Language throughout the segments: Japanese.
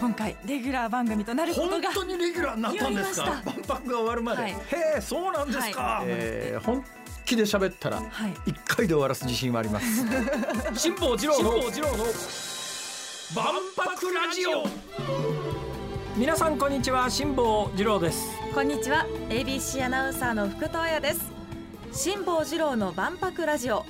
今回レギュラー番組となること本が当にレギュラーになったんですか？万博が終わるまで、はい。へえそうなんですか、はい。えー本気で喋ったらはい。一回で終わらす自信はあります。辛坊治郎の万博ラジオ。皆さんこんにちは辛坊治郎です。こんにちは ABC アナウンサーの福藤彩です。辛坊治郎の万博ラジオ。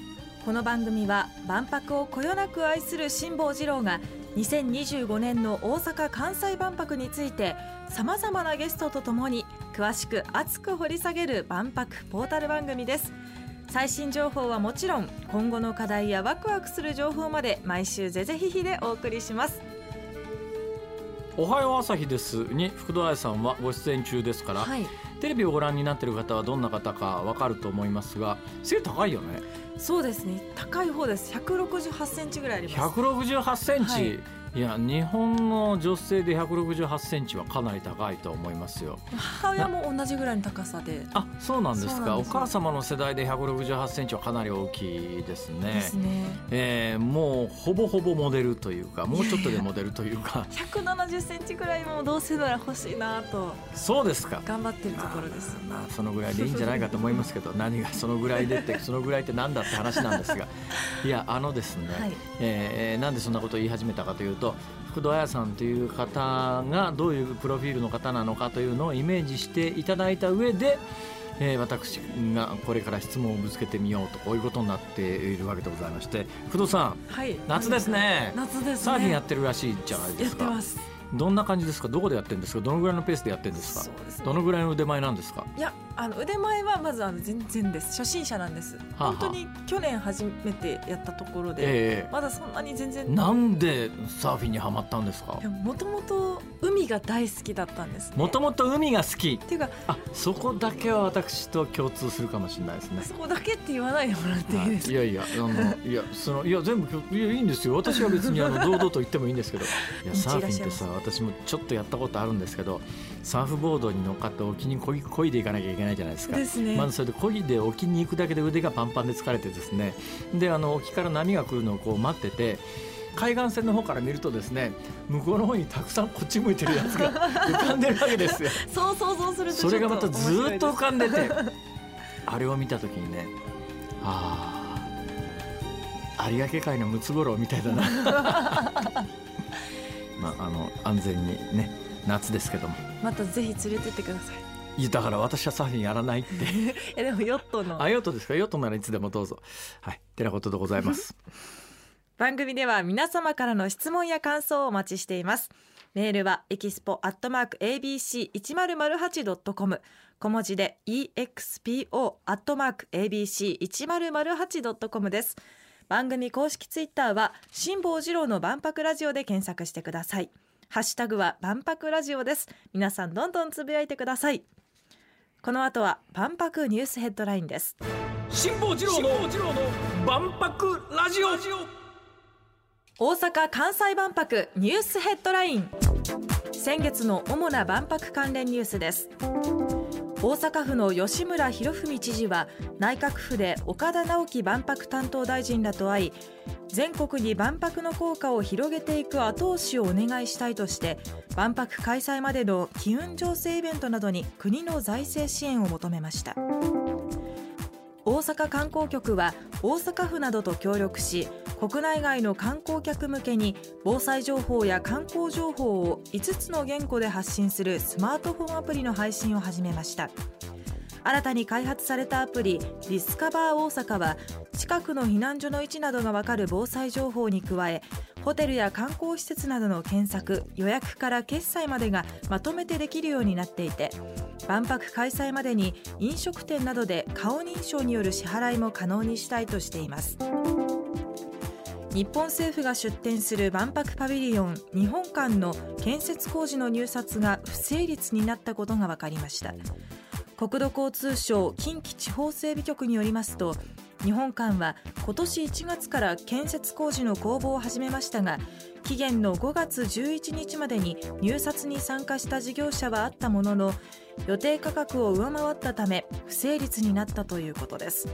この番組は万博をこよなく愛する辛坊治郎が2025年の大阪・関西万博についてさまざまなゲストとともに詳しく熱く掘り下げる万博ポータル番組です。最新情報はもちろん今後の課題やワクワクする情報まで毎週ぜぜひひでお送りします。おはよう朝日です。に福田愛さんはご出演中ですから、はい。テレビをご覧になっている方はどんな方かわかると思いますが背高いよね。そうですね。高い方です。168センチぐらいあります。168センチ、はいい、や日本の女性で168センチはかなり高いと思いますよ。母親も同じぐらいの高さで。あそうなんですか。お母様の世代で168センチはかなり大きいですね。ですね。えーもうほぼほぼモデルというかもうちょっとでモデルというか。170センチぐらいもどうせなら欲しいなと。そうですか。頑張ってるところですまあ、まあそのぐらいでいいんじゃないかと思いますけど 何がそのぐらいでってそのぐらいってなんだって話なんですが。いやあのですね、はい。えーなんでそんなことを言い始めたかというと福戸彩さんという方がどういうプロフィールの方なのかというのをイメージしていただいた上で、えー私がこれから質問をぶつけてみようとこういうことになっているわけでございまして福戸さんはい。夏ですね。夏ですね。サーフィンやってるらしいじゃないでやすか。ってますどんな感じですか？どこでやってるんですか？どのぐらいのペースでやってるんですか？ね。どのぐらいの腕前なんですか？いやあの腕前はまずあの全然です。初心者なんです。はあはあ。本当に去年初めてやったところでええ。まだそんなに全然。なんでサーフィンにはまったんですか？もともと海が大好きだったんですね。もともと海が好き。っていうかあそこだけは私と共通するかもしれないですね。そこだけって言わないでもらっていいですか？いやいやあのいやそのいや全部共いやいいんですよ。私は別にあの堂々と言ってもいいんですけど。いや道サーフィンってさ私もちょっとやったことあるんですけどサーフボードに乗っかって沖にこぎこいでいかなきゃいけないじゃないですか。ですね。まずそれで漕ぎで沖に行くだけで腕がパンパンで疲れてですねであの沖から波が来るのをこう待ってて海岸線の方から見るとですね向こうの方にたくさんこっち向いてるやつが 浮かんでるわけですよ。そう想像するとそれがまたずーっと浮かんでてあれを見た時にねああ有明海のムツゴロウみたいだな まああの安全にね夏ですけども。すまたぜひ連れてってください。いやだから私はサーフィンやらないって。えでもヨットの。あヨットですか？ヨットならいつでもどうぞ。はいてなことでございます。番組では皆様からの質問や感想をお待ちしています。メールはエキスポアットマーク ABC1008.com 小文字で EXPO アットマーク ABC1008.com です番組公式ツイッターは辛坊治郎の万博ラジオで検索してください。ハッシュタグは万博ラジオです。皆さんどんどんつぶやいてください。この後は万博ニュースヘッドラインです。辛坊治郎の万博ラジオ。大阪・関西万博ニュースヘッドライン。先月の主な万博関連ニュースです大阪府の吉村洋文知事は内閣府で岡田直樹万博担当大臣らと会い全国に万博の効果を広げていく後押しをお願いしたいとして万博開催までの機運醸成イベントなどに国の財政支援を求めました。大阪観光局は大阪府などと協力し国内外の観光客向けに防災情報や観光情報を5つの言語で発信するスマートフォンアプリの配信を始めました。新たに開発されたアプリディスカバー大阪は近くの避難所の位置などがわかる防災情報に加えホテルや観光施設などの検索予約から決済までがまとめてできるようになっていて万博開催までに飲食店などで顔認証による支払いも可能にしたいとしています。日本政府が出展する万博パビリオン日本館の建設工事の入札が不成立になったことが分かりました。国土交通省近畿地方整備局によりますと日本館は今年1月から建設工事の公募を始めましたが期限の5月11日までに入札に参加した事業者はあったものの予定価格を上回ったため不成立になったということです。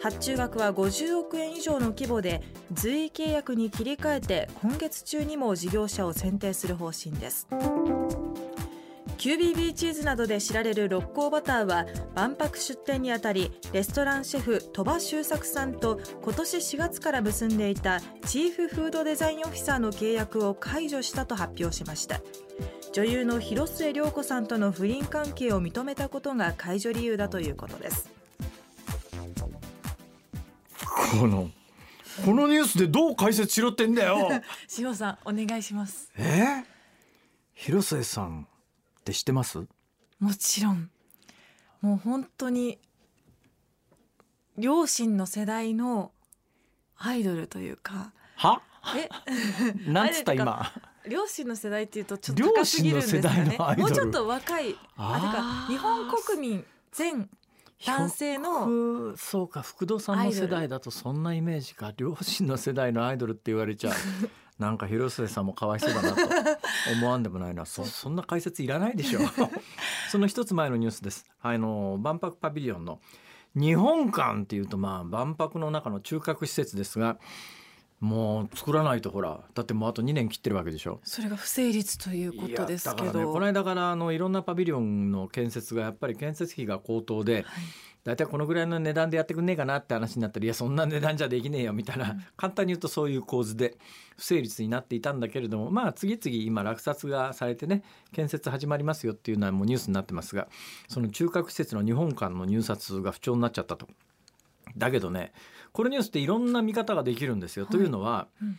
発注額は50億円以上の規模で随意契約に切り替えて今月中にも事業者を選定する方針です。QBB チーズなどで知られる六甲バターは万博出店にあたりレストランシェフ鳥羽周作さんと今年4月から結んでいたチーフフードデザインオフィサーの契約を解除したと発表しました。女優の広末涼子さんとの不倫関係を認めたことが解除理由だということです。このこのニュースでどう解説しろってんだよ。塩さんお願いします。え？広末さんって知ってます？もちろん。もう本当に両親の世代のアイドルというか。は？え？なんつった？今。両親の世代っていうとちょっと高すぎるんですかね。もうちょっと若いあてか日本国民全男性ののそうか福堂さんの世代だとそんなイメージか。両親の世代のアイドルって言われちゃう。なんか広末さんもかわいそうだなと思わんでもないな。そそんな解説いらないでしょ その一つ前のニュースです。あの万博パビリオンの日本館っていうとまあ万博の中の中核施設ですがもう作らないとほらだってもうあと2年切ってるわけでしょ。それが不成立ということですけど。だからねこの間からあのいろんなパビリオンの建設がやっぱり建設費が高騰で、はい。大体このぐらいの値段でやってくんねえかなって話になったらいやそんな値段じゃできねえよみたいな、うん簡単に言うとそういう構図で不成立になっていたんだけれどもまあ次々今落札がされてね建設始まりますよっていうのはもうニュースになってますがその中核施設の日本館の入札が不調になっちゃったと。だけどねこのニュースっていろんな見方ができるんですよ。はい。というのは、うん。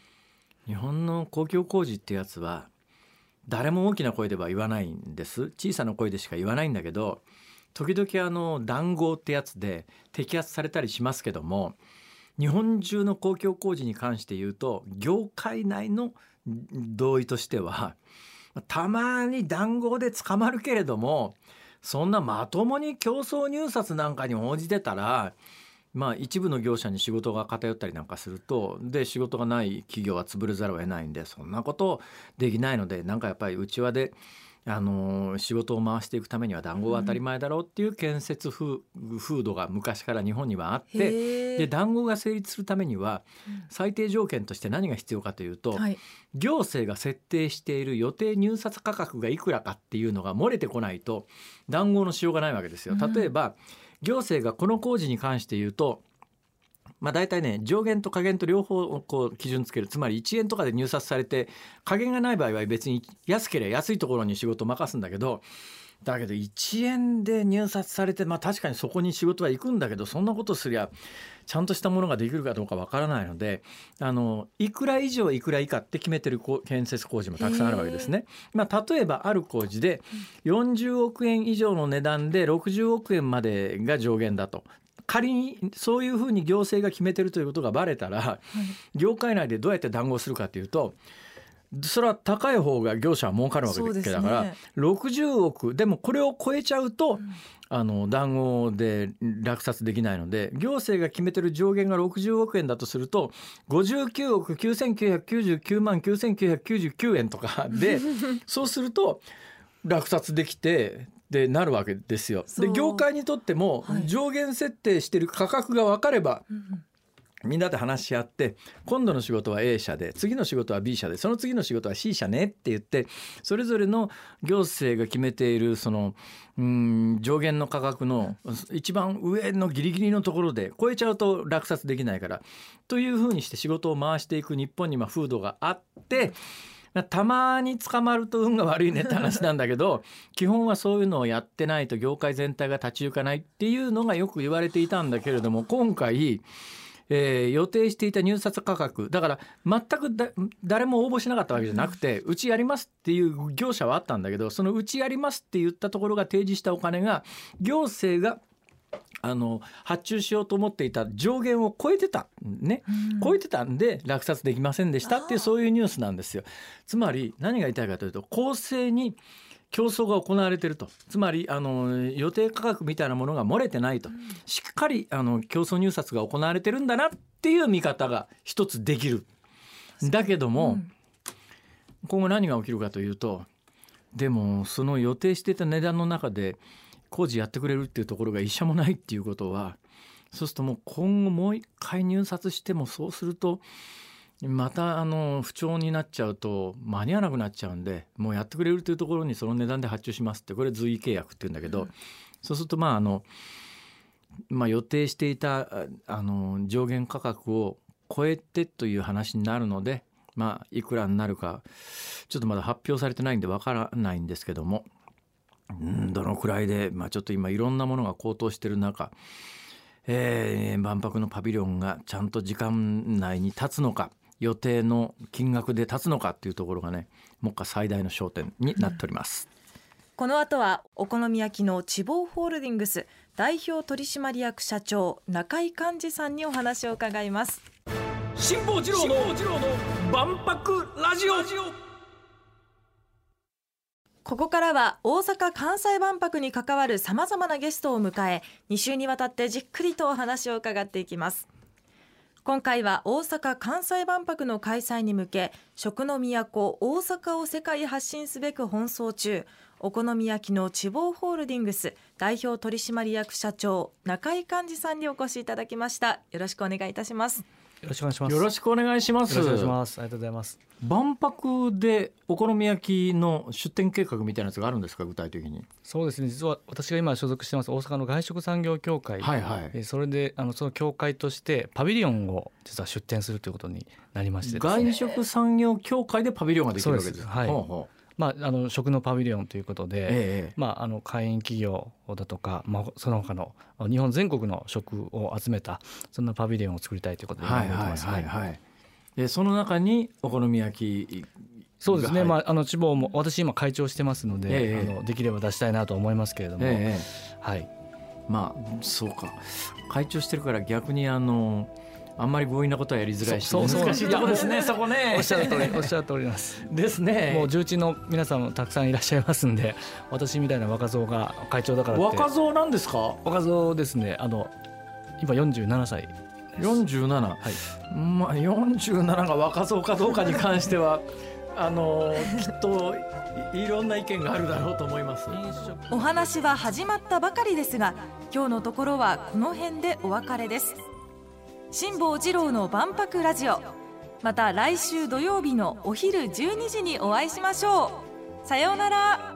日本の公共工事ってやつは誰も大きな声では言わないんです。小さな声でしか言わないんだけど時々あの談合ってやつで摘発されたりしますけども日本中の公共工事に関して言うと業界内の同意としてはたまに談合で捕まるけれどもそんなまともに競争入札なんかに応じてたらまあ一部の業者に仕事が偏ったりなんかするとで仕事がない企業は潰れざるを得ないんでそんなことできないのでなんかやっぱりうちわであの仕事を回していくためには談合は当たり前だろうっていう建設風風土が昔から日本にはあってへで談合が成立するためにはうん。最低条件として何が必要かというと、はい。行政が設定している予定入札価格がいくらかっていうのが漏れてこないと談合のしようがないわけですよ。うん。例えば、行政がこの工事に関して言うとまあ、大体ね上限と下限と両方こう基準つけるつまり1円とかで入札されて下限がない場合は別に安ければ安いところに仕事を任すんだけどだけど1円で入札されてまあ確かにそこに仕事は行くんだけどそんなことすりゃちゃんとしたものができるかどうかわからないのであのいくら以上いくら以下って決めてる建設工事もたくさんあるわけですね。まあ、例えばある工事で40億円以上の値段で60億円までが上限だと。仮にそういうふうに行政が決めてるということがバレたら業界内でどうやって談合するかというとそれは高い方が業者は儲かるわけだから、60億でもこれを超えちゃうと、ん。あの談合で落札できないので行政が決めてる上限が60億円だとすると59億9999万9999円とかで そうすると落札できてでなるわけですよ。で業界にとってもはい上限設定してる価格が分かればうんうんみんなで話し合って今度の仕事は A 社で次の仕事は B 社でその次の仕事は C 社ねって言ってそれぞれの行政が決めているそのうん上限の価格の一番上のギリギリのところで超えちゃうと落札できないからというふうにして仕事を回していく日本にまあ風土があって。たまに捕まると運が悪いねって話なんだけど 基本はそういうのをやってないと業界全体が立ち行かないっていうのがよく言われていたんだけれども今回えー予定していた入札価格だから全く誰も応募しなかったわけじゃなくて、うちやりますっていう業者はあったんだけどそのうちやりますって言ったところが提示したお金が行政があの発注しようと思っていた上限を超えてたね、うん。超えてたんで落札できませんでしたっていうそういうニュースなんですよ。つまり何が言いたいかというと公正に競争が行われてると。つまりあの予定価格みたいなものが漏れてないと。しっかりあの競争入札が行われてるんだなっていう見方が一つできる。だけども、うん。今後何が起きるかというとでもその予定していた値段の中で工事やってくれるっていうところが一社もないっていうことはそうするともう今後もう一回入札してもそうするとまたあの不調になっちゃうと間に合わなくなっちゃうんでもうやってくれるというところにその値段で発注しますってこれ随意契約って言うんだけど、そうするとまああの、まあ、予定していたあの上限価格を超えてという話になるので、まあ、いくらになるかちょっとまだ発表されてないんでわからないんですけども、うん、どのくらいで、まあ、ちょっと今いろんなものが高騰してる中えー、万博のパビリオンがちゃんと時間内に立つのか予定の金額で立つのかっていうところがね目下最大の焦点になっております。この後はお好み焼きの地方ホールディングス代表取締役社長中井寛治さんにお話を伺います辛坊治郎の万博ラジオここからは大阪・関西万博に関わるさまざまなゲストを迎え2週にわたってじっくりとお話を伺っていきます。今回は大阪・関西万博の開催に向け食の都大阪を世界発信すべく奔走中。お好み焼きの地方ホールディングス代表取締役社長中井寛治さんにお越しいただきました。よろしくお願いいたします。よろしくお願いします。よろしくお願いします。よろしくお願いします。ありがとうございます。万博でお好み焼きの出店計画みたいなやつがあるんですか？具体的に。そうですね。実は私が今所属してます大阪の外食産業協会、はいはい、えそれであのその協会としてパビリオンを実は出店するということになりまして、ね、外食産業協会でパビリオンができるわけです。はい。ほうほうまあ、あの食のパビリオンということで、ええ、まあ、あの会員企業だとか、まあ、その他の日本全国の食を集めたそんなパビリオンを作りたいということではいはいはいはい、でその中にお好み焼きそうですね、まあ、あの地方も私今会長してますので、ええ、あのできれば出したいなと思いますけれども、え、はい。まあそうか。会長してるから逆にあのあんまり強引なことはやりづらいし難しいとこですねそこね。おっしゃる通り おっしゃる通ります。ですね。もう重鎮の皆さんもたくさんいらっしゃいますんで私みたいな若造が会長だから若造なんですか？若造ですね。あの今47歳47、はい、まあ47が若造かどうかに関しては あのきっといろんな意見があるだろうと思います。お話は始まったばかりですが今日のところはこの辺でお別れです辛坊治郎の万博ラジオ。また来週土曜日のお昼12時にお会いしましょう。さようなら。